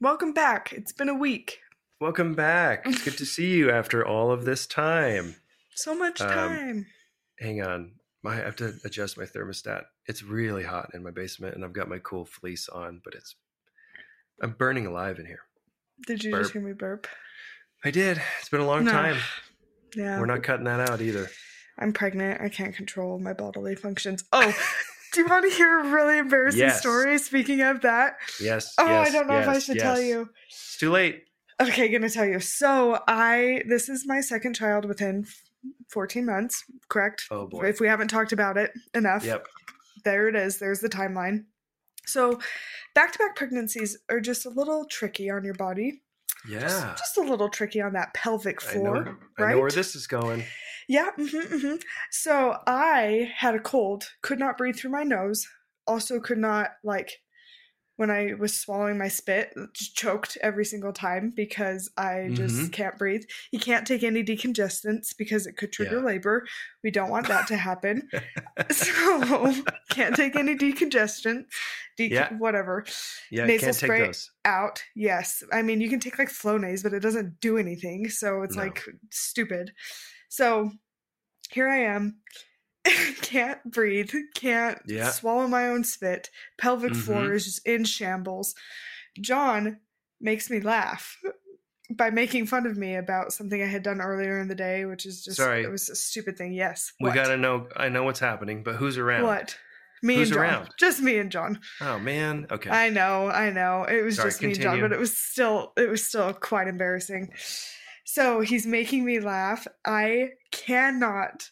Welcome back. It's been a week. Welcome back. It's good to see you after all of this time. So much Um, time. Hang on. My, I have to adjust my thermostat. It's really hot in my basement and I've got my cool fleece on, but it's I'm burning alive in here. Did you burp. just hear me burp? I did. It's been a long No. time. Yeah. We're not cutting that out either. I'm pregnant. I can't control my bodily functions. Oh, do you want to hear a really embarrassing Yes. story? Speaking of that. Yes. Oh, yes, I don't know if I yes, should tell you. It's too late. Okay, gonna tell you. So I this is my second child within 14 months, correct? Oh boy. If we haven't talked about it enough. Yep. there it is. There's the timeline. So, back to back pregnancies are just a little tricky on your body. Yeah. Just a little tricky on that pelvic I floor. know, right? I know where this is going. Yeah. hmm hmm So, I had a cold, could not breathe through my nose, also could not, like, when I was swallowing my spit, just choked every single time because I just Mhm. can't breathe. You can't take any decongestants because it could trigger Yeah. labor. We don't want that to happen. so can't take any decongestant, de- Yeah. whatever. Yeah, Nasal can't take spray. those. Out, yes. I mean, you can take like Flonase, but it doesn't do anything, so it's No. like stupid. So here I am, can't breathe, can't Yeah. swallow my own spit. Pelvic floor Mhm. is just in shambles. John makes me laugh by making fun of me about something I had done earlier in the day, which is just Sorry. it was a stupid thing. Yes, We What? gotta know I know what's happening, but who's around? What? Me Who's and John. around? Just me and John. Oh man. Okay. I know, I know. It was Sorry, just me and John, but it was still it was still quite embarrassing. So he's making me laugh. I cannot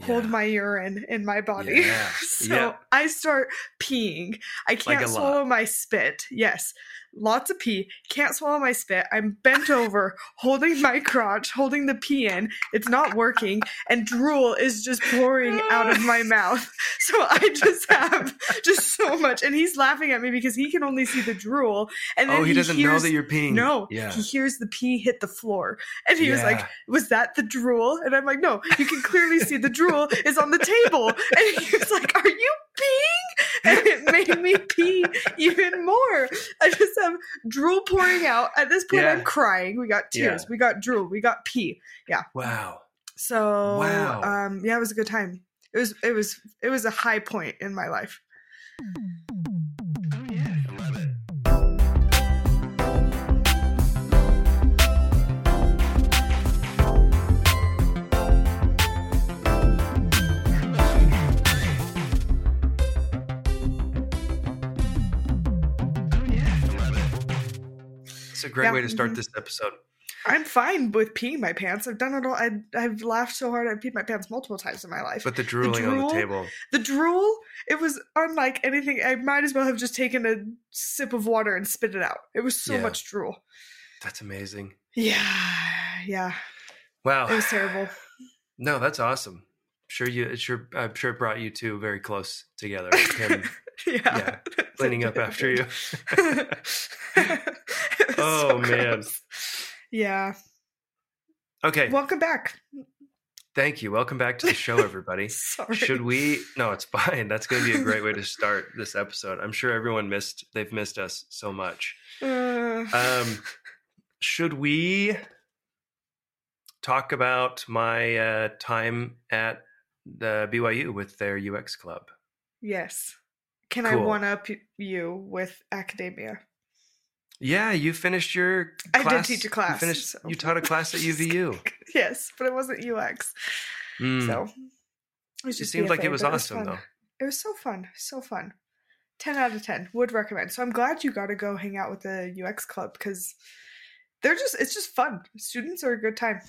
hold my urine in my body. Yeah, so yeah. I start peeing. I can't a swallow my spit. Yes. Lots of pee. Can't swallow my spit. I'm bent over, holding my crotch, holding the pee in. It's not working, and drool is just pouring out of my mouth. So I just have just so much, and he's laughing at me because he can only see the drool. And oh, then oh, he, doesn't know that you're peeing. no, Yeah. he hears the pee hit the floor, and he was like, "Was that the drool?" And I'm like, "No, you can clearly see the drool is on the table." And he was like, "Are you peeing?" And it made me pee even more. I just have drool pouring out. At this point, Yeah. I'm crying. We got tears. Yeah. We got drool. We got pee. Yeah. Wow. So, Wow. um, yeah, it was a good time. It was, it was, it was a high point in my life. It's a great Yeah, way to start mhm. this episode. I'm fine with peeing my pants. I've done it all. I, I've laughed so hard. I've peed my pants multiple times in my life. But the drooling on drool? the table. The drool, it was unlike anything. I might as well have just taken a sip of water and spit it out. It was so Yeah. much drool. That's amazing. Yeah, yeah. Wow. It was terrible. No, that's awesome. Sure, you. Sure, I'm sure it brought you two very close together. Him yeah. yeah. cleaning up after you. Oh, so man. Yeah. Okay, Welcome back. thank you. Welcome back to the show, everybody. Sorry. Should we? No, it's fine. That's going to be a great way to start this episode. I'm sure everyone missed. They've missed us so much. Uh, Um, should we talk about my uh, time at the BYU with their UX club? yes. Can I one up you with academia? Yeah, you finished your. I did teach a You, class, finished, so- you taught a class at UVU. yes, but it wasn't UX. Mm. So it, was it just seemed like it was awesome, fun. though. It was so fun, so fun. Ten out of ten. Would recommend. So I'm glad you got to go hang out with the UX club because they're just it's just fun. Students are a good time.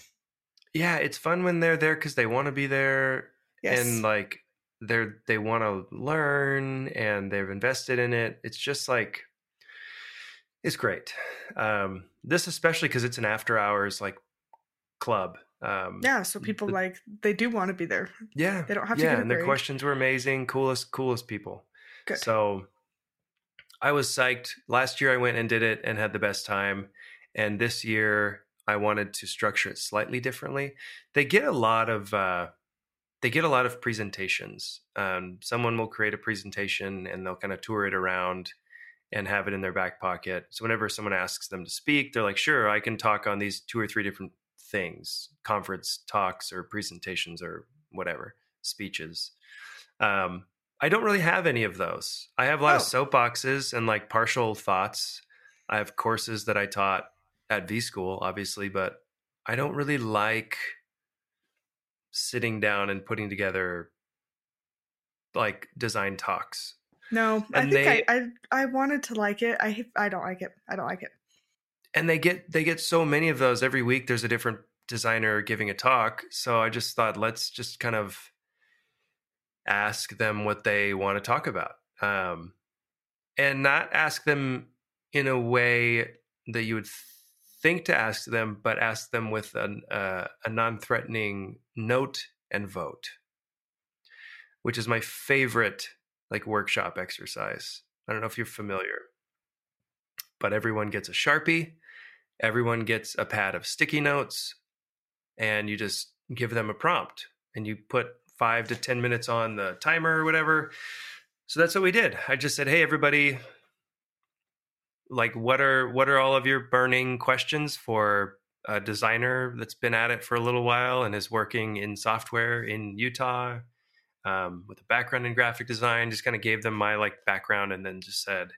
Yeah, it's fun when they're there because they want to be there Yes. and like they're they want to learn and they've invested in it. It's just like it's great. Um, this especially because it's an after hours like club. Um, yeah, so people but- like they do want to be there. yeah, They don't have to yeah, and their grade. questions were amazing. Coolest, coolest people. Good. So I was psyched. Last year I went and did it and had the best time. And this year I wanted to structure it slightly differently. They get a lot of uh, they get a lot of presentations. Um, someone will create a presentation and they'll kind of tour it around. and have it in their back pocket. So whenever someone asks them to speak, they're like, "Sure, I can talk on these two or three different things, conference talks or presentations or whatever, speeches." Um, I don't really have any of those. I have a lot Oh. of soapboxes and like partial thoughts. I have courses that I taught at V School, obviously, but I don't really like sitting down and putting together like design talks. No, I think they- I, I I wanted to like it. I I don't like it. I don't like it. And they get they get so many of those every week there's a different designer giving a talk. So I just thought let's just kind of ask them what they want to talk about. Um and not ask them in a way that you would think to ask them, but ask them with an, uh, a non-threatening note and vote, which is my favorite like workshop exercise. I don't know if you're familiar, but everyone gets a sharpie, everyone gets a pad of sticky notes, and you just give them a prompt, and you put five to ten minutes on the timer or whatever. So that's what we did. I just said, "Hey, everybody." Like what are what are all of your burning questions for a designer that's been at it for a little while and is working in software in Utah um, with a background in graphic design? Just kind of gave them my like background and then just said,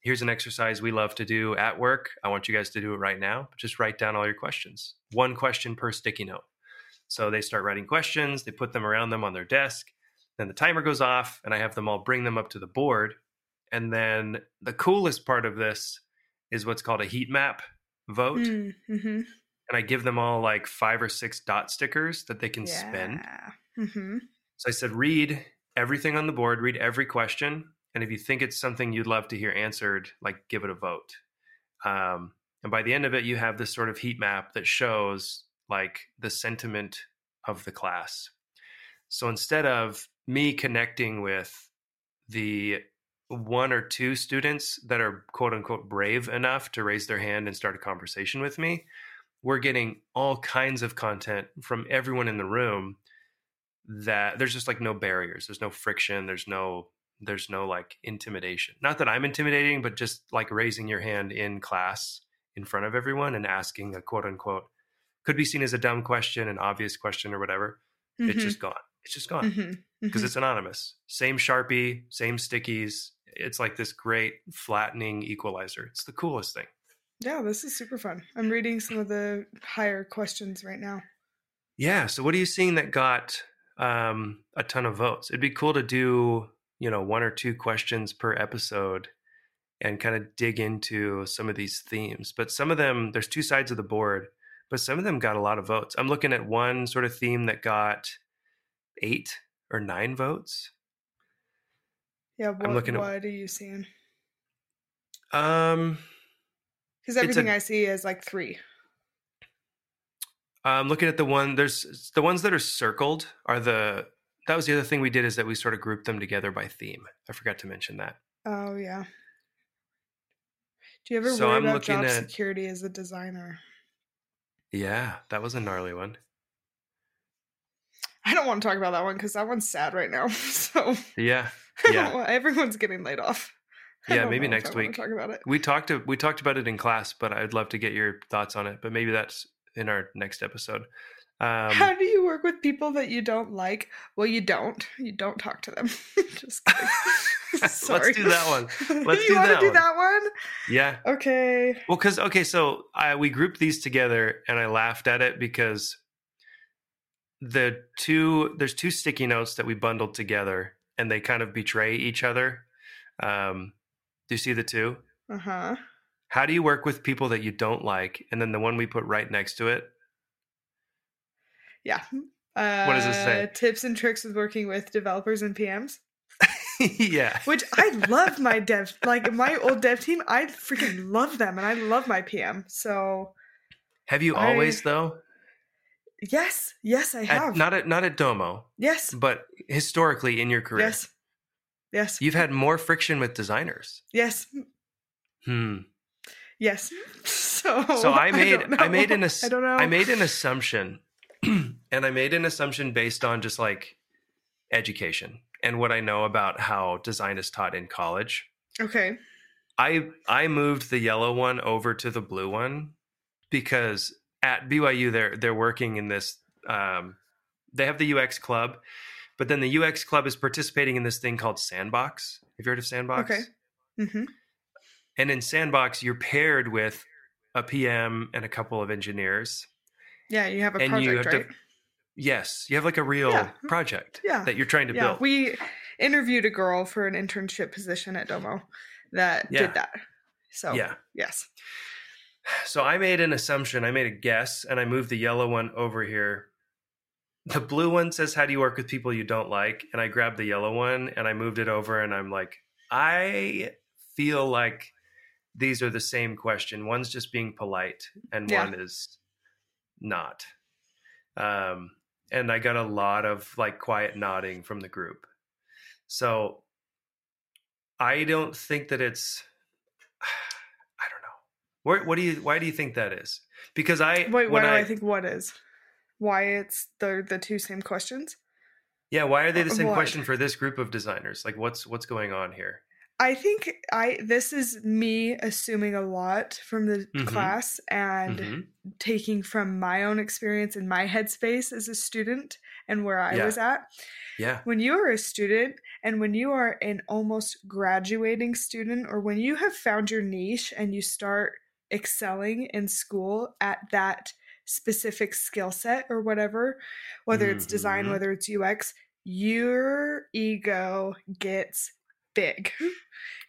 "Here's an exercise we love to do at work. I want you guys to do it right now. Just write down all your questions. One question per sticky note." So they start writing questions. They put them around them on their desk. Then the timer goes off, and I have them all bring them up to the board. And then the coolest part of this is what's called a heat map vote. Mm-hmm. And I give them all like five or six dot stickers that they can spin. Mm-hmm. So I said, read everything on the board, read every question. And if you think it's something you'd love to hear answered, like give it a vote. Um, and by the end of it, you have this sort of heat map that shows like the sentiment of the class. So instead of me connecting with the one or two students that are quote unquote brave enough to raise their hand and start a conversation with me, we're getting all kinds of content from everyone in the room that there's just like no barriers. There's no friction. There's no there's no like intimidation. Not that i'm intimidating but just like raising your hand in class in front of everyone and asking a quote unquote could be seen as a dumb question an obvious question or whatever it's just gone. It's just gone mm-hmm. because it's anonymous. Same sharpie same stickies it's like this great flattening equalizer it's the coolest thing yeah. This is super fun. I'm reading some of the higher questions right now. Yeah. So, what are you seeing that got um, a ton of votes? It'd be cool to do, you know, one or two questions per episode and kind of dig into some of these themes. But some of them, there's two sides of the board, but some of them got a lot of votes. I'm looking at one sort of theme that got eight or nine votes. Yeah. What, I'm looking at- what are you seeing? Um, Because everything I see is like three. I'm looking at the one. There's the ones that are circled are the. That was the other thing we did is that we sort of grouped them together by theme. I forgot to mention that. Oh yeah. Do you ever So worry I'm about job at- security as a designer? Yeah, that was a gnarly one. I don't want to talk about that one because that one's sad right now. So Yeah, Yeah. everyone's getting laid off. I Yeah, maybe next week. Talk about it. we talked to, we talked about it in class, but I'd love to get your thoughts on it. But maybe that's in our next episode. Um, How do you work with people that you don't like? Well, you don't. You don't talk to them. Just kidding. Sorry. Let's do that one. Let's do wanna that do that one? yeah, Okay. well, because okay, so I we grouped these together, and I laughed at it because the two there's two sticky notes that we bundled together, and they kind of betray each other. Um, do you see the two? Uh huh. How do you work with people that you don't like? And then the one we put right next to it. Yeah. Uh, What does it say? Tips and tricks with working with developers and PMs. yeah. Which I love my dev, like my old dev team. I freaking love them, and I love my PM. So Have you I- always though? Yes, yes, I At- have. not at not at Domo, yes, but historically in your career, yes, yes, you've had more friction with designers. yes, Hmm. yes. So So I made don't I, made an ass- I don't know. I made an assumption, and I made an assumption based on just like education and what I know about how design is taught in college. okay. I I moved the yellow one over to the blue one because at BYU they're they're working in this um, they have the UX club, but then the UX club is participating in this thing called Sandbox. Have you heard of Sandbox? Okay. Mm-hmm. And in Sandbox, you're paired with a PM and a couple of engineers. Yeah, you have a And project, you have right? to- Yes, you have like a real Yeah. project Yeah. that you're trying to yeah, build. we interviewed a girl for an internship position at Domo that Yeah. did that. So yeah. yes. So I made an assumption, I made a guess, and I moved the yellow one over here. The blue one says, How do you work with people you don't like? And I grabbed the yellow one and I moved it over, and I'm like, I feel like these are the same question. One's just being polite, and Yeah. one is not. Um, and I got a lot of like quiet nodding from the group. So I don't think that it's Where, what do you why do you think that is? Because I Wait, what when do I, think what is? Why it's the the two same questions? Yeah, why are they the same What? question for this group of designers? Like what's what's going on here? I think I this is me assuming a lot from the Mhm. class and Mhm. taking from my own experience in my headspace as a student and where I Yeah. was at. Yeah. When you are a student and when you are an almost graduating student or when you have found your niche and you start excelling in school at that specific skill set or whatever, whether it's design, Mhm. whether it's UX, your ego gets big.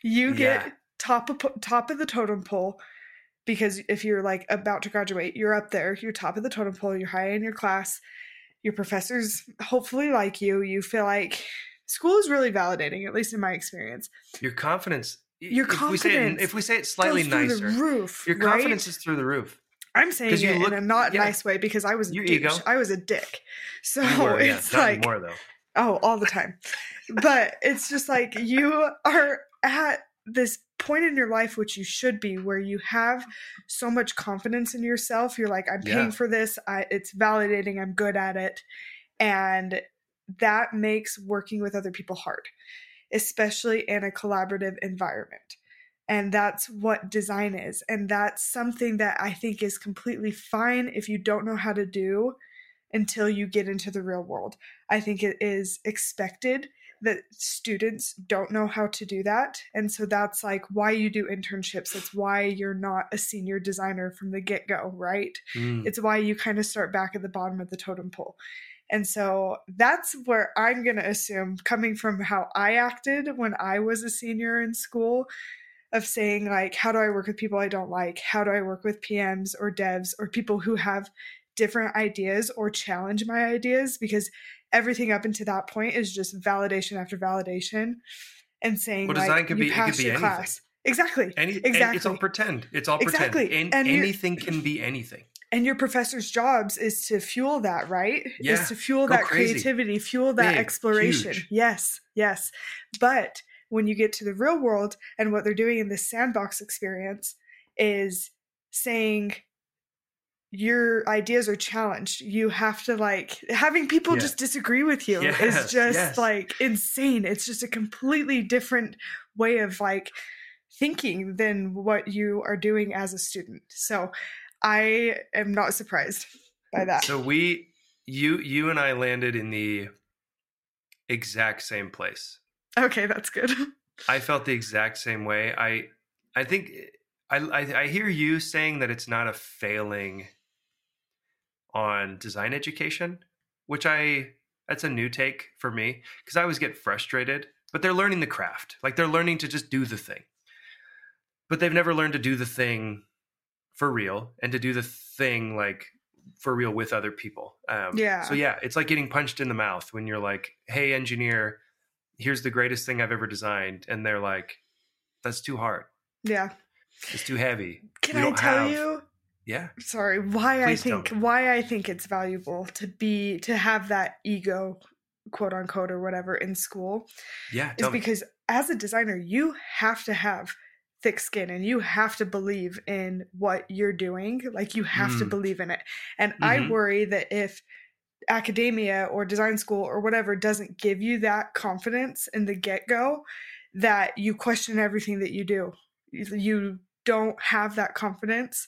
You get Yeah. top of top of the totem pole because if you're like about to graduate, you're up there, you're top of the totem pole, you're high in your class. Your professors hopefully like you. You feel like school is really validating, at least in my experience. Your confidence Your if we say it, if we say it slightly nicer. roof. Your right? confidence is through the roof. I'm saying you it look- in a not yeah. nice way because I was a Your douche. ego. I was a dick. So were, yeah, it's not like anymore though. Oh, all the time. but it's just like you are at this point in your life, which you should be, where you have so much confidence in yourself. You're like, I'm paying Yeah. for this. I, it's validating. I'm good at it. And that makes working with other people hard, especially in a collaborative environment. And that's what design is. And that's something that I think is completely fine if you don't know how to do until you get into the real world. I think it is expected that students don't know how to do that. And so that's like why you do internships. That's why you're not a senior designer from the get go, right? Mm. It's why you kind of start back at the bottom of the totem pole. And so that's where I'm going to assume, coming from how I acted when I was a senior in school, of saying, like, how do I work with people I don't like? How do I work with PMs or devs or people who have different ideas or challenge my ideas? Because everything up until that point is just validation after validation and saying, Well, like, you be- it could passed be your anything. class. Exactly. Any, and Exactly. it's all pretend. It's all pretend. Exactly. And, And anything can be anything. And your professor's jobs is to fuel that right Yeah. is to fuel that crazy. creativity fuel that Big, exploration huge. yes yes but when you get to the real world and what they're doing in this sandbox experience is saying your ideas are challenged you have to like having people Yeah. just disagree with you Yes, is just yes. like insane it's just a completely different way of like thinking than what you are doing as a student so i am not surprised by that So we, you, you and I landed in the exact same place. okay that's good I felt the exact same way. I, I think I, I, I hear you saying that it's not a failing on design education, which I that's a new take for me because I always get frustrated. But they're learning the craft, like they're learning to just do the thing. But they've never learned to do the thing for real and to do the thing like for real with other people. Um, Yeah. So yeah, it's like getting punched in the mouth when you're like, "Hey, engineer, here's the greatest thing I've ever designed," and they're like, "That's too hard. yeah It's too heavy." can i tell have- you Yeah. sorry why i Please tell think why i think it's valuable to be to have that ego quote unquote or whatever in school Yeah. is Tell me. because as a designer you have to have thick skin and you have to believe in what you're doing like you have to Mm. believe in it and i Mhm. worry that if academia or design school or whatever doesn't give you that confidence in the get-go that you question everything that you do you don't have that confidence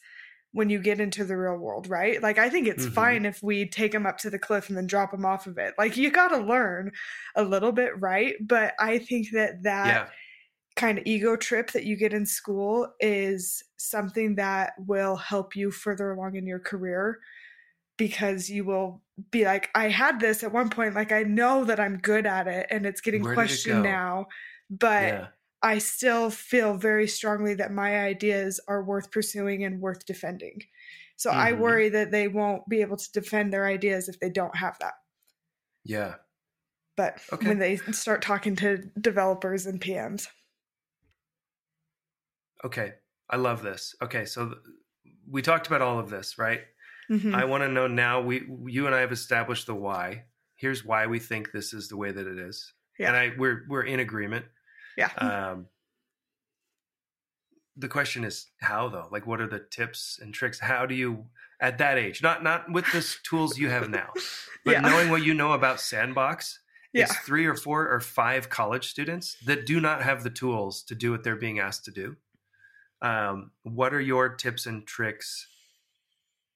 when you get into the real world, right? Like, I think it's Mhm. fine if we take them up to the cliff and then drop them off of it. Like, you got to learn a little bit, right? But I think that that yeah. Kind of ego trip that you get in school is something that will help you further along in your career because you will be like, I had this at one point, like, I know that I'm good at it and it's getting Where did it questioned now. But yeah. I still feel very strongly that my ideas are worth pursuing and worth defending. So I Mhm. worry that they won't be able to defend their ideas if they don't have that. Yeah. But Okay. when they start talking to developers and PMs, Okay. I love this. Okay. So th- we talked about all of this, right? Mhm. I want to know now. We, you and I have established the why. Here's why we think this is the way that it is, Yeah. and I we're we're in agreement. yeah, Um, the question is how though? Like, what are the tips and tricks? How do you at that age, not not with the tools you have now, but yeah, knowing what you know about Sandbox, yeah, it's three or four or five college students that do not have the tools to do what they're being asked to do. Um, what are your tips and tricks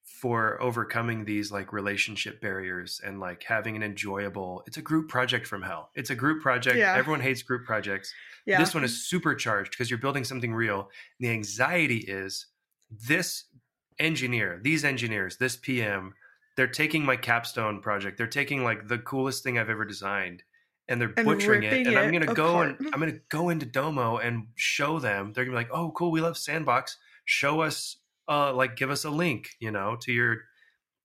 for overcoming these like relationship barriers and like having an enjoyable? It's a group project from hell. It's a group project. Yeah. Everyone hates group projects. yeah. This one is supercharged because you're building something real. And the anxiety is this engineer, these engineers, this PM, they're taking my capstone project. They're taking like the coolest thing I've ever designed and they're And butchering it. And I'm going to go and. I'm going to go into Domo and show them. They're going to be like, "Oh, cool, we love Sandbox. Show us uh like give us a link, you know, to your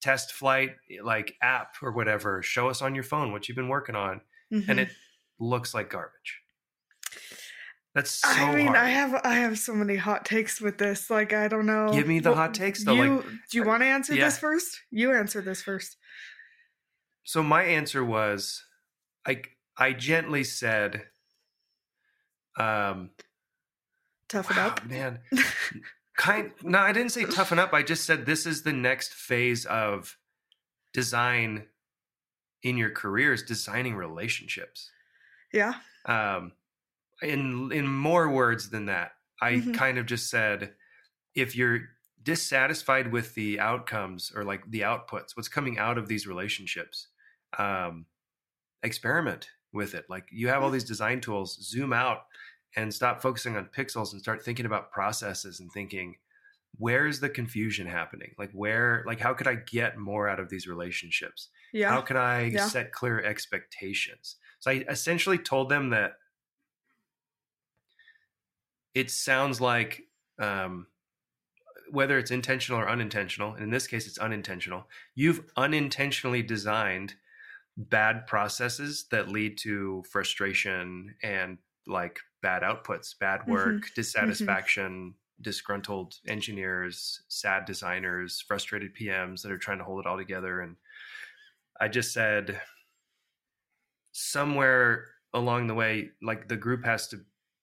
test flight like app or whatever. Show us on your phone what you've been working on." Mhm. And it looks like garbage. That's so I mean, hard. I have I have so many hot takes with this. Like, I don't know. Give me the Well, hot takes, though, You, like- do you want to answer Yeah. this first? You answer this first. so my answer was I I gently said um Toughen wow, up. man kind no I didn't say toughen up I just said this is the next phase of design in your career is designing relationships Yeah. um in in more words than that I Mhm. kind of just said if you're dissatisfied with the outcomes or like the outputs what's coming out of these relationships um experiment with it like you have all these design tools zoom out and stop focusing on pixels and start thinking about processes and thinking where's the confusion happening like where like how could i get more out of these relationships Yeah. how can I Yeah. set clear expectations? So I essentially told them that it sounds like um, whether it's intentional or unintentional, and in this case, it's unintentional. You've unintentionally designed bad processes that lead to frustration and like bad outputs, bad Mm-hmm. work, dissatisfaction, disgruntled engineers, sad designers, frustrated PMs that are trying to hold it all together. And I just said somewhere along the way, like the group has to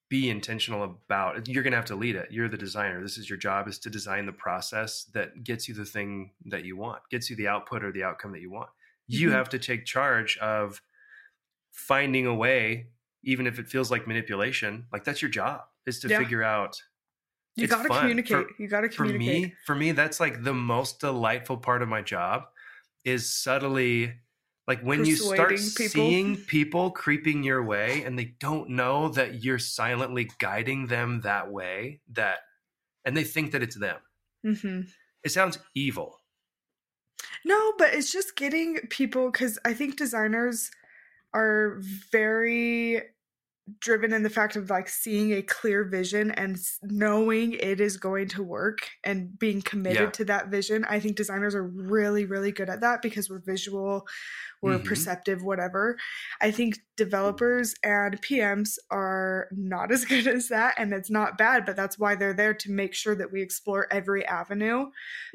be intentional about you're going to have to lead it you're the designer this is your job is to design the process that gets you the thing that you want gets you the output or the outcome that you want you Mhm. have to take charge of finding a way even if it feels like manipulation like that's your job is to Yeah. figure out you got to communicate. For- you got to communicate for me for me that's like the most delightful part of my job is subtly like when you start people. seeing people creeping your way and they don't know that you're silently guiding them that way that and they think that it's them hmm it sounds evil No, but it's just getting people because I think designers are very driven in the fact of like seeing a clear vision and knowing it is going to work and being committed Yeah. to that vision. I think designers are really, really good at that because we're visual, we're Mhm. perceptive, whatever. I think developers and PMs are not as good as that, and it's not bad, but that's why they're there to make sure that we explore every avenue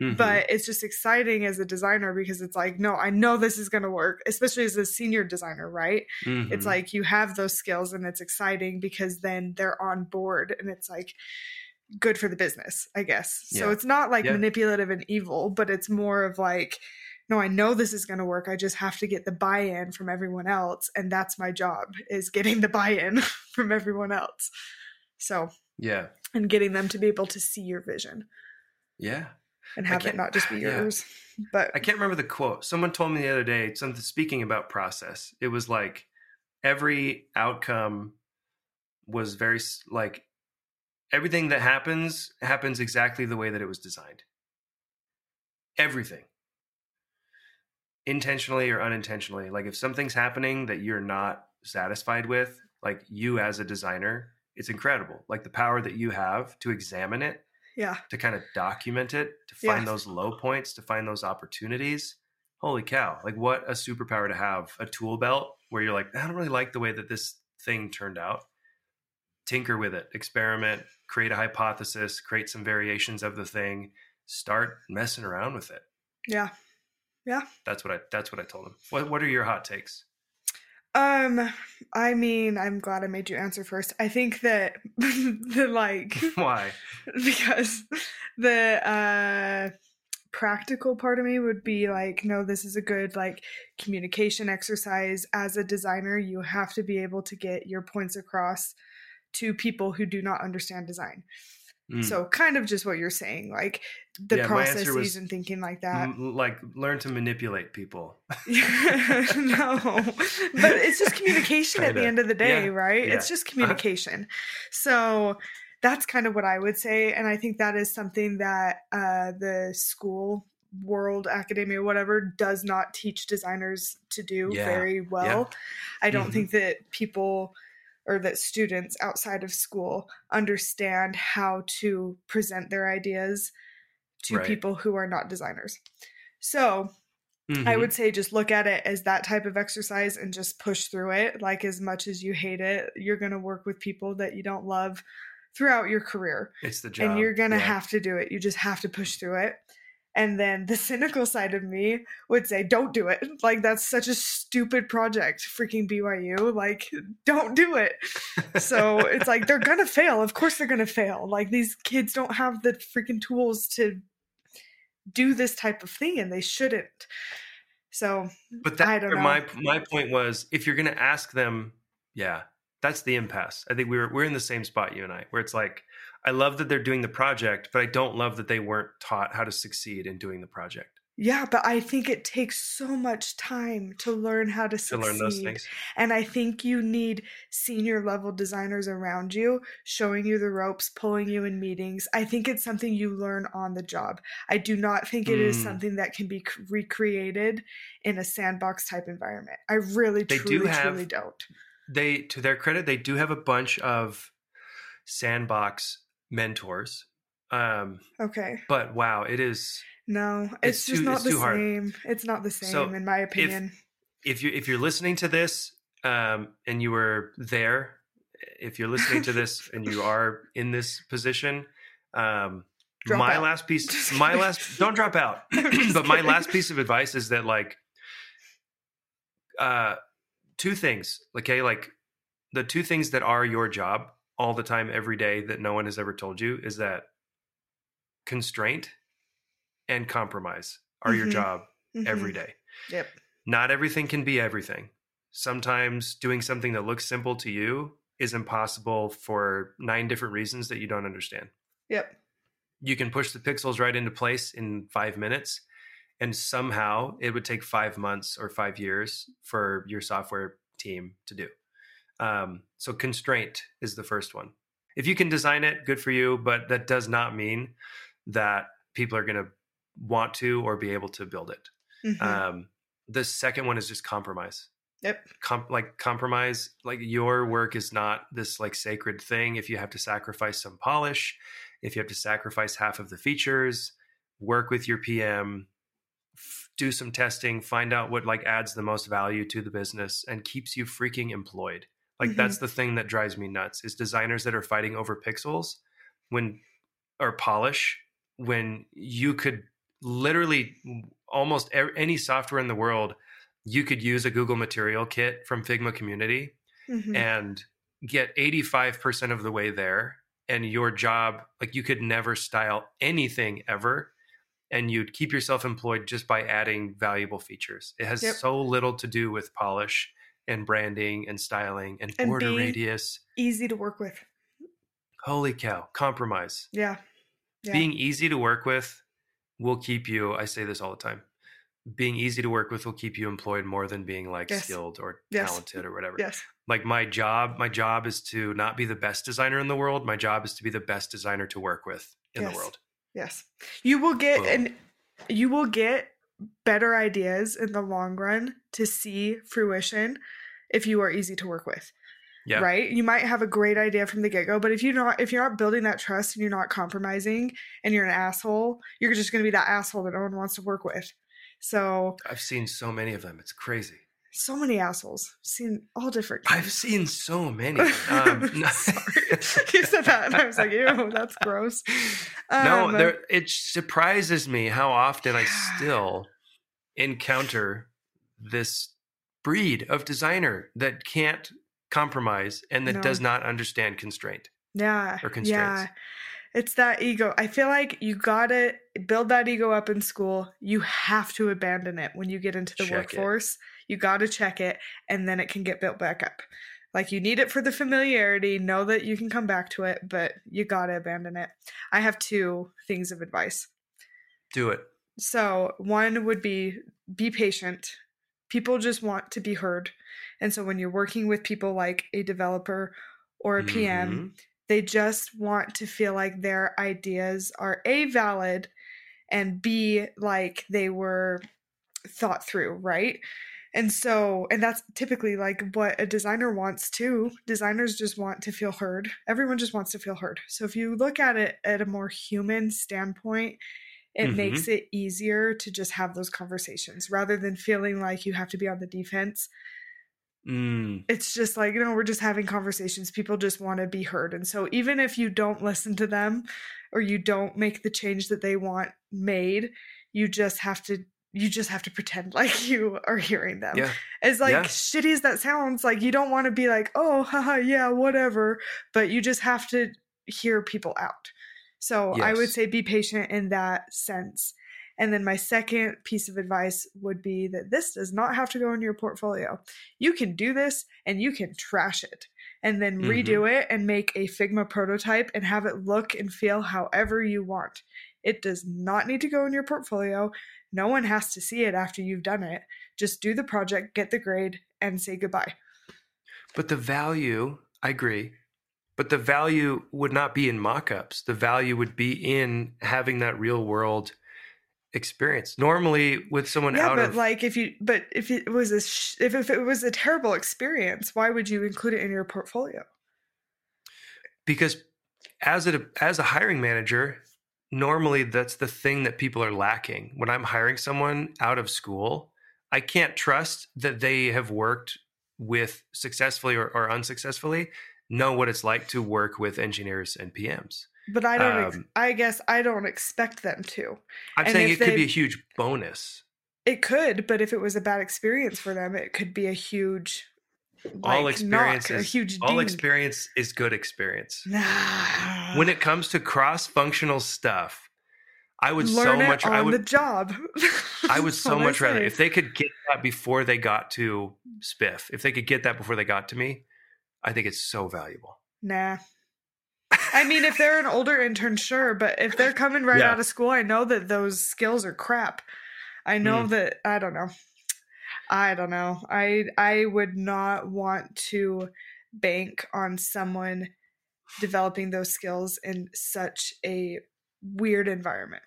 Mhm. but it's just exciting as a designer because it's like no i know this is going to work especially as a senior designer right it's Mhm. like you have those skills and it's exciting because then they're on board and it's like good for the business i guess so it's not like Yeah. manipulative and evil but it's more of like no i know this is going to work i just have to get the buy-in from everyone else and that's my job is getting the buy-in from everyone else so yeah and getting them to be able to see your vision Yeah. and have it not just be yeah. yours. But I can't remember the quote. Someone told me the other day something speaking about process. It was like every outcome was very like everything that happens happens exactly the way that it was designed. Everything. Intentionally or unintentionally. Like if something's happening that you're not satisfied with, like you as a designer, it's incredible. Like the power that you have to examine it yeah, to kind of document it, to find Yeah. those low points, to find those opportunities. Holy cow. Like what a superpower to have a tool belt where you're like, I don't really like the way that this thing turned out. Tinker with it, experiment, create a hypothesis, create some variations of the thing, start messing around with it. yeah. That's what I that's what I told him. What what are your hot takes? Um, I mean, I'm glad I made you answer first. I think that the like Why? because the uh practical part of me would be like no this is a good like communication exercise as a designer you have to be able to get your points across to people who do not understand design Mm. so kind of just what you're saying like the Yeah, processes was and thinking like that M- like learn to manipulate people. no, but it's just communication at the end of the day, Yeah, right? yeah. It's just communication. So that's kind of what I would say, and I think that is something that uh, the school world, academia, whatever, does not teach designers to do very well. I don't Mhm. think that people or that students outside of school understand how to present their ideas to Right. people who are not designers. So I Mhm. would say just look at it as that type of exercise and just push through it. Like as much as you hate it, you're going to work with people that you don't love throughout your career it's the job. and you're going to Yeah. have to do it. You just have to push through it. And then the cynical side of me would say, don't do it. Like, that's such a stupid project, freaking BYU. Like, don't do it. So it's like, they're going to fail. Of course, they're going to fail. Like, these kids don't have the freaking tools to do this type of thing, and they shouldn't. So, But that's I don't know. my my point was if you're going to ask them, yeah, that's the impasse. I think we're we're in the same spot you and I, where it's like I love that they're doing the project, but I don't love that they weren't taught how to succeed in doing the project yeah, but I think it takes so much time to learn how to to succeed. learn those things. And I think you need senior level designers around you showing you the ropes, pulling you in meetings. I think it's something you learn on the job. I do not think it is Mm. something that can be recreated in a sandbox type environment. I really, They do have, truly don't. They to their credit, they do have a bunch of sandbox mentors. Um, Okay. but wow, it is No, It's it's, just too- not it's the too hard. same. It's not the same, So, in my opinion. if you if you're listening to this um, and you were there, if you're listening to this and you are in this position, um, Drop my out. last piece, my last, don't drop out. But my last piece of advice is that like, uh, two things. Okay, like the two things that are your job all the time, every day that no one has ever told you is that constraint and compromise are your Mhm. job every Mhm. day Yep. not everything can be everything. Sometimes doing something that looks simple to you is impossible for nine different reasons that you don't understand. Yep. You can push the pixels right into place in five minutes, and somehow it would take five months or five years for your software team to do. Um, so, constraint is the first one. If you can design it, good for you, but that does not mean that people are going to want to or be able to build it. Mhm. Um, the second one is just compromise. yep. Com- like compromise, like your work is not this like sacred thing. If you have to sacrifice some polish, if you have to sacrifice half of the features, work with your PM, f- do some testing, find out what like adds the most value to the business and keeps you freaking employed. Like Mhm. that's the thing that drives me nuts is designers that are fighting over pixels when or polish when you could literally almost any software in the world you could use a Google Material Kit from Figma Community Mhm. and get 85% of the way there and your job like you could never style anything ever and you'd keep yourself employed just by adding valuable features. It has Yep. so little to do with polish and branding and styling and And border radius. Easy to work with. Holy cow! Compromise. Yeah. Yeah. Being easy to work with will keep you. I say this all the time. Being easy to work with will keep you employed more than being like Yes. skilled or Yes. talented or whatever. Yes. Like my job, my job is to not be the best designer in the world. My job is to be the best designer to work with in Yes. the world. Yes. You will get Boom. and you will get better ideas in the long run to see fruition if you are easy to work with. Yeah. Right? You might have a great idea from the get-go, but if you're not if you're not building that trust and you're not compromising and you're an asshole, you're just going to be that asshole that no one wants to work with. So, I've seen so many of them. It's crazy. so many assholes. Seen all different I've seen so many. Um, no, Sorry. you said that and I was like, ew, that's gross. no, Um, there, it surprises me how often I still encounter this breed of designer that can't compromise and that No. does not understand constraint. Yeah. or constraints. Yeah. It's that ego. I feel like you gotta build that ego up in school. You have to abandon it when you get into the Check it. workforce. You gotta check it and then it can get built back up. Like you need it for the familiarity, know that you can come back to it, but you gotta abandon it. I have two things of advice. Do it. So, one would be be patient. People just want to be heard. And so, when you're working with people like a developer or a PM, Mhm. they just want to feel like their ideas are A, valid, and B, like they were thought through, right? And so, and that's typically like what a designer wants too. Designers just want to feel heard. Everyone just wants to feel heard. So, if you look at it at a more human standpoint, it Mhm. makes it easier to just have those conversations rather than feeling like you have to be on the defense. Mm, It's just like, you know, we're just having conversations. People just want to be heard. And so even if you don't listen to them or you don't make the change that they want made, you just have to you just have to pretend like you are hearing them. yeah. As like Yeah. shitty as that sounds, like you don't want to be like, oh, haha, yeah, whatever. But you just have to hear people out. So I would say be patient in that sense. And then my second piece of advice would be that this does not have to go in your portfolio. You can do this and you can trash it and then Mhm. redo it and make a Figma prototype and have it look and feel however you want. It does not need to go in your portfolio. No one has to see it after you've done it. Just do the project, get the grade, and say goodbye. But the value, I agree, but the value would not be in mock-ups. The value would be in having that real world experience. Normally with someone yeah, out but of like if you, but if it was a, sh- if, if it was a terrible experience, why would you include it in your portfolio? because as a as a hiring manager, normally that's the thing that people are lacking. When I'm hiring someone out of school, I can't trust that they have worked with successfully or, or unsuccessfully know what it's like to work with engineers and PMs. But I don't. ex- Um, I guess I don't expect them to. I'm And saying it could be a huge bonus. It could, but if it was a bad experience for them, it could be a huge. all like, experience knock, a is huge all ding. experience is good experience. Nah. When it comes to cross-functional stuff, I would so learn it much on I the would job. I would so all much rather if they could get that before they got to Spiff. If they could get that before they got to me, I think it's so valuable. Nah. I mean, if they're an older intern, sure, but if they're coming right Yeah. out of school, I know that those skills are crap. I know Mm. that I don't know. I don't know. I I would not want to bank on someone developing those skills in such a weird environment.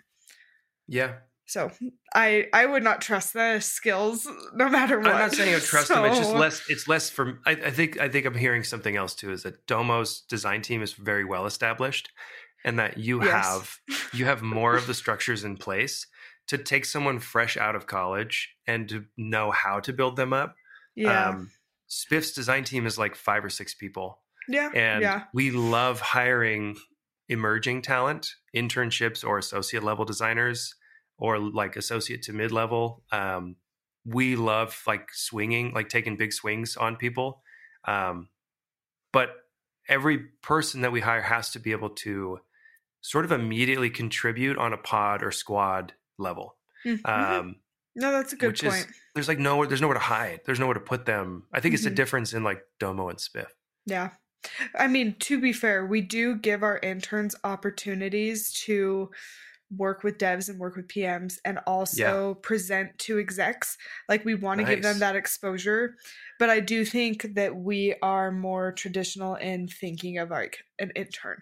Yeah, So I I would not trust the skills no matter what. I'm not saying I trust them. It's just less. It's less for. I, I think. I think I'm hearing something else too. Is that Domo's design team is very well established, and that you Yes. have you have more of the structures in place to take someone fresh out of college and to know how to build them up. Yeah. Um, Spiff's design team is like five or six people. yeah. and yeah. we love hiring emerging talent internships or associate level designers or like associate to mid level um, we love like swinging like taking big swings on people um, but every person that we hire has to be able to sort of immediately contribute on a pod or squad level Mhm. um, no, that's a good which point. is there's like nowhere there's nowhere to hide there's nowhere to put them i think it's the Mhm. difference in like domo and spiff Yeah. I mean, to be fair, we do give our interns opportunities to work with devs and work with PMs and also present to execs. Like we want to give them that exposure. But I do think that we are more traditional in thinking of like an intern,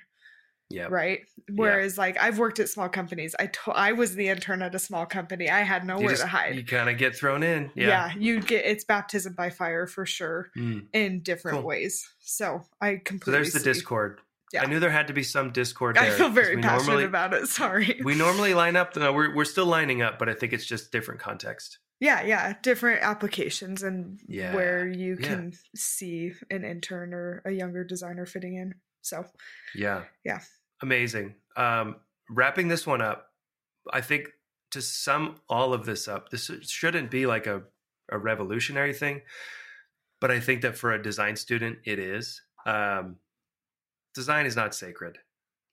Yeah. right? Whereas like I've worked at small companies. I to- I was the intern at a small company. I had nowhere just to hide. you kind of get thrown in. yeah. Yeah. you get it's baptism by fire for sure Mm. in different Cool. ways. So I So completely there's the. Discord. Yeah. I knew there had to be some Discord. I feel very passionate normally, about it. Sorry. We normally line up. No, we're we're still lining up, but I think it's just different context. yeah, yeah, different applications and Yeah, where you yeah. can see an intern or a younger designer fitting in. So Yeah. Yeah. Amazing. Um, wrapping this one up, I think to sum all of this up, this shouldn't be like a, a revolutionary thing, but I think that for a design student, it is. Um, design is not sacred.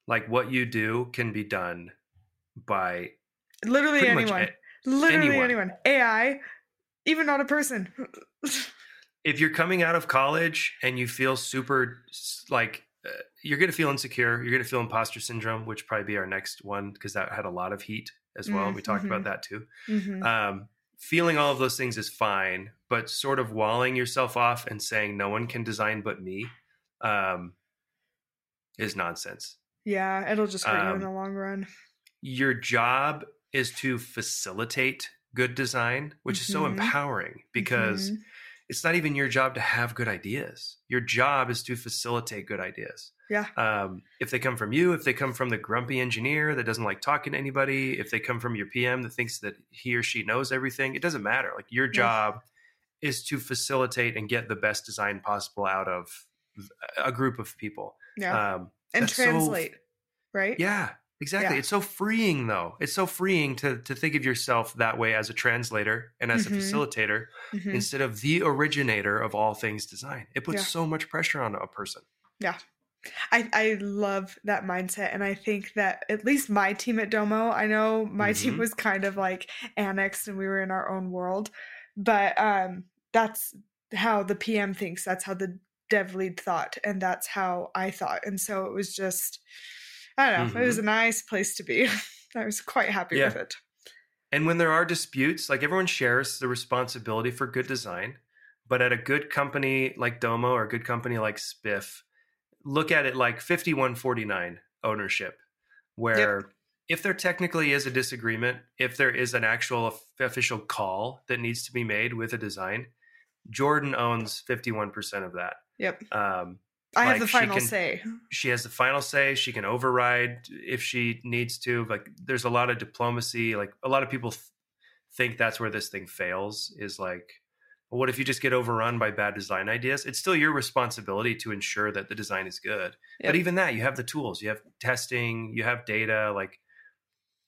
Like what you do can be done by literally anyone, a- literally anyone. anyone. AI, even not a person. if you're coming out of college and you feel super like uh, you're going to feel insecure you're going to feel imposter syndrome which probably be our next one because that had a lot of heat as well Mm, we talked about that too Mhm. um, feeling all of those things is fine but sort of walling yourself off and saying no one can design but me um, is nonsense Yeah, it'll just hurt you in Um, the long run. your job is to facilitate good design which is so Mhm. empowering because Mhm. it's not even your job to have good ideas. Your job is to facilitate good ideas. Yeah. Um, if they come from you, if they come from the grumpy engineer that doesn't like talking to anybody, if they come from your PM that thinks that he or she knows everything, it doesn't matter. Like your Yeah. job is to facilitate and get the best design possible out of a group of people. Yeah, Um, and that's so- translate, right? yeah, exactly. Yeah. It's so freeing though. It's so freeing to to think of yourself that way as a translator and as Mhm. a facilitator Mhm. instead of the originator of all things design. It puts Yeah. so much pressure on a person. Yeah. I, I love that mindset and i think that at least my team at domo i know my team Mhm. was kind of like annexed and we were in our own world but um that's how the pm thinks that's how the dev lead thought and that's how i thought and so it was just i don't know it was a nice place to be i was quite happy Mm-hmm. Yeah. with it And when there are disputes, like everyone shares the responsibility for good design, but at a good company like Domo or a good company like Spiff, look at it like 5149 ownership, where if there technically is a disagreement, if there is an actual official call that needs to be made with a design, Jordyn owns 51% of that. yep. Um, i have Like, the she final can- say. she has the final say. She can override if she needs to. Like there's a lot of diplomacy. Like a lot of people th- think that's where this thing fails is like well, what if you just get overrun by bad design ideas? It's still your responsibility to ensure that the design is good. Yep. but even that you have the tools. You have testing. You have data. Like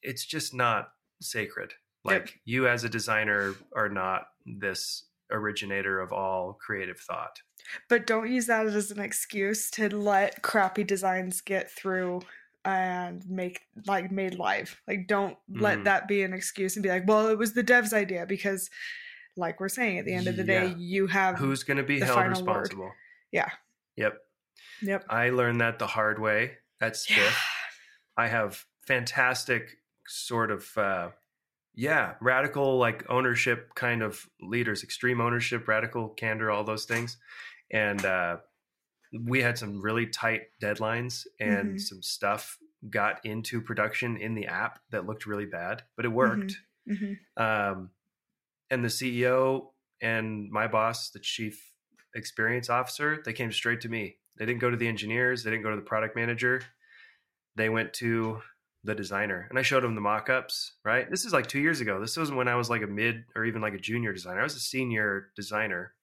it's just not sacred. Like Yep. you as a designer are not this originator of all creative thought but don't use that as an excuse to let crappy designs get through and make like made live like don't let Mhm. that be an excuse and be like well it was the dev's idea because like we're saying at the end of the day you have who's going to be held final word. responsible Yeah. yep yep I learned that the hard way at Spiff. yeah I have fantastic sort of uh yeah, radical like ownership kind of leaders, extreme ownership, radical candor, all those things. And uh we had some really tight deadlines and Mhm. some stuff got into production in the app that looked really bad, but it worked. hmm Um, and the CEO and my boss, the chief experience officer, they came straight to me. They didn't go to the engineers. They didn't go to the product manager. They went to the designer, and I showed him the mock-ups. Right, this is like two years ago. This was when I was like a mid or even like a junior designer. I was a senior designer,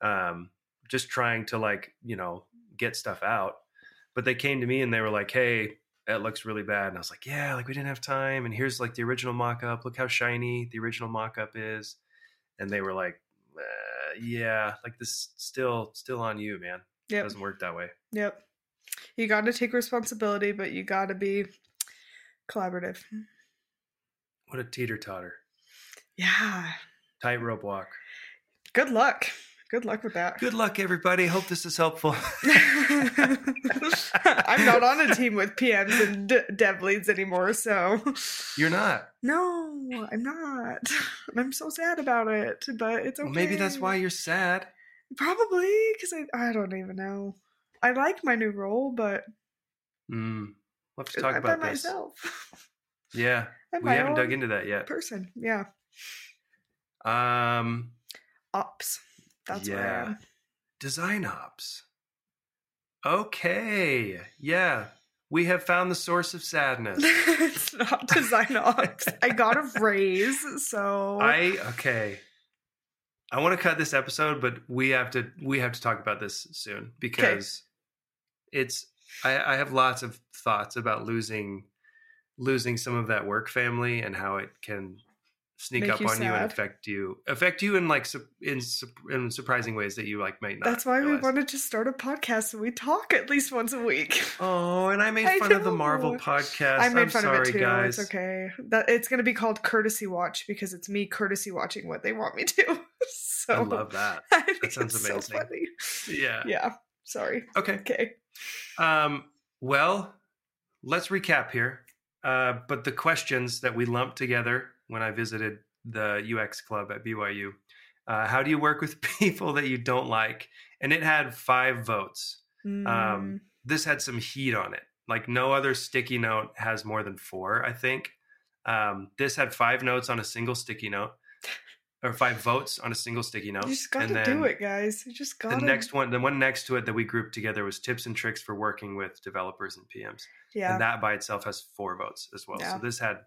um, just trying to like you know get stuff out. But they came to me and they were like, "Hey, that looks really bad. And I was like, yeah, like we didn't have time. And here's like the original mock up. Look how shiny the original mock up is. And they were like, uh, yeah, like this still, still on you, man. Yeah. It doesn't work that way. yep you got to take responsibility but you got to be collaborative What a teeter totter. yeah Tightrope walk. good luck Good luck with that. Good luck, everybody. Hope this is helpful. I'm not on a team with PMs and d- dev leads anymore, so You're not. no, I'm not. I'm so sad about it, but it's okay. Well, maybe that's why you're sad. Probably because I I don't even know. I like my new role, but Mm. We'll have to talk about this. myself. Yeah, I'm we haven't dug into that yet. person. Yeah, Um, ops. That's Yeah. am. design ops. Okay, yeah, we have found the source of sadness. it's not design ops. I got a raise, so I okay. I want to cut this episode, but we have to we have to talk about this soon because it's I, I have lots of thoughts about losing losing some of that work family and how it can sneak Make up you on you and affect you affect you in like in in surprising ways that you like might not. that's why we wanted to start a podcast so we talk at least once a week. Oh, and I made I fun of the Marvel podcast. I made I'm fun sorry, of it too. guys. It's okay. That it's going to be called courtesy watch because it's me courtesy watching what they want me to. so I love that. That sounds so amazing. funny. Yeah. Yeah. Sorry. Okay. Okay. Um, well, let's recap here. Uh, but the questions that we lumped together when I visited the UX club at BYU uh, how do you work with people that you don't like? And it had five votes. Mm, Um, this had some heat on it. Like no other sticky note has more than four, I think. Um, this had five notes on a single sticky note, or five votes on a single sticky note. you just got and to then do it, guys. You just got The next one, the one next to it that we grouped together was tips and tricks for working with developers and PMs Yeah. and that by itself has four votes as well. Yeah. So this had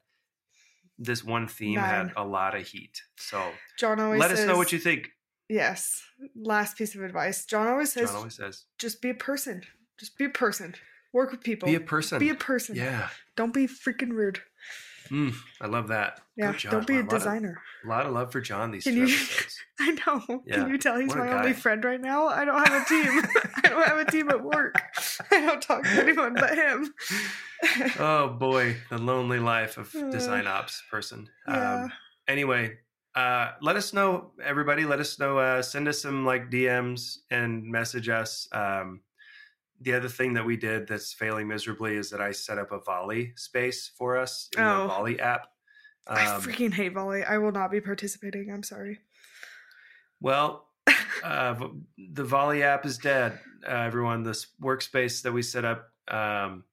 this one theme had a lot of heat. So John always let us know what you think. Yes. Last piece of advice. John always says John always says, just be a person. Just be a person. Work with people. "Be a person." Be a person. yeah, Don't be freaking rude. Mm, I love that. Yeah. Don't be a of- designer. A lot of love for John these Can two you- episodes. I know. Yeah, Can you tell he's what my only friend right now? I don't have a team. I don't have a team at work. I don't talk to anyone but him. oh boy, the lonely life of Uh, design ops person. yeah. Um, anyway, uh, let us know, everybody. Let us know. Uh, send us some like DMs and message us. Um, the other thing that we did that's failing miserably is that I set up a volley space for us in Oh. the volley app. I Um, freaking hate volley. I will not be participating. I'm sorry. well, uh, the volley app is dead. Uh, everyone, this workspace that we set up, um,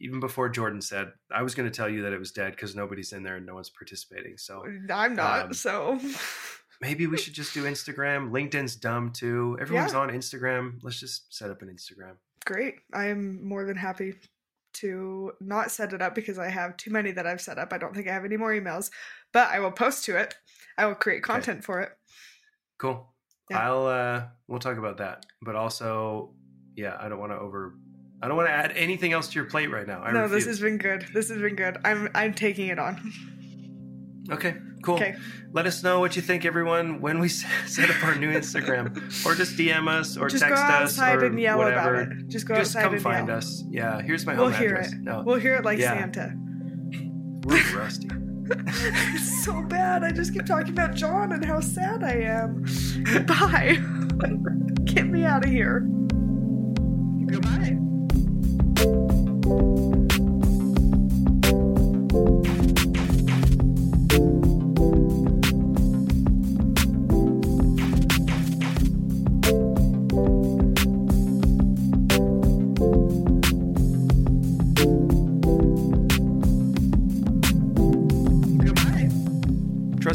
even before Jordyn said, I was going to tell you that it was dead because nobody's in there and no one's participating. So I'm not. Um, so maybe we should just do Instagram. LinkedIn's dumb too. Everyone's on Instagram. Let's just set up an Instagram. Great. I am more than happy to not set it up because I have too many that I've set up. I don't think I have any more emails, but I will post to it. I will create content for it. Cool. Yeah. I'll uh we'll talk about that. But also, yeah, I don't want to over I don't want to add anything else to your plate right now. I no, refuse. this has been good. This has been good. I'm I'm taking it on. Okay, cool. Okay. Let us know what you think, everyone, when we set up our new Instagram, or just DM us, or Just text us, or whatever. about it. Just go Just outside come and find yell. us. Yeah, here's my We'll home hear address. it. No, We'll hear it like Yeah. Santa. we're rusty. it's so bad. I just keep talking about John and how sad I am. Goodbye. Get me out of here. Goodbye.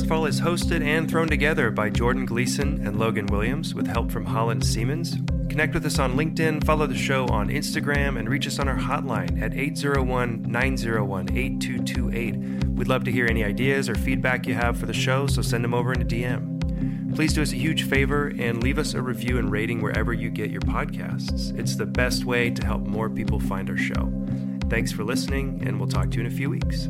Trustfall is hosted and thrown together by Jordyn Gleason and Logan Williams with help from Holland Siemens. Connect with us on LinkedIn, follow the show on Instagram, and reach us on our hotline at 801 901 8228. We'd love to hear any ideas or feedback you have for the show, so send them over in a DM. Please do us a huge favor and leave us a review and rating wherever you get your podcasts. It's the best way to help more people find our show. Thanks for listening, and we'll talk to you in a few weeks.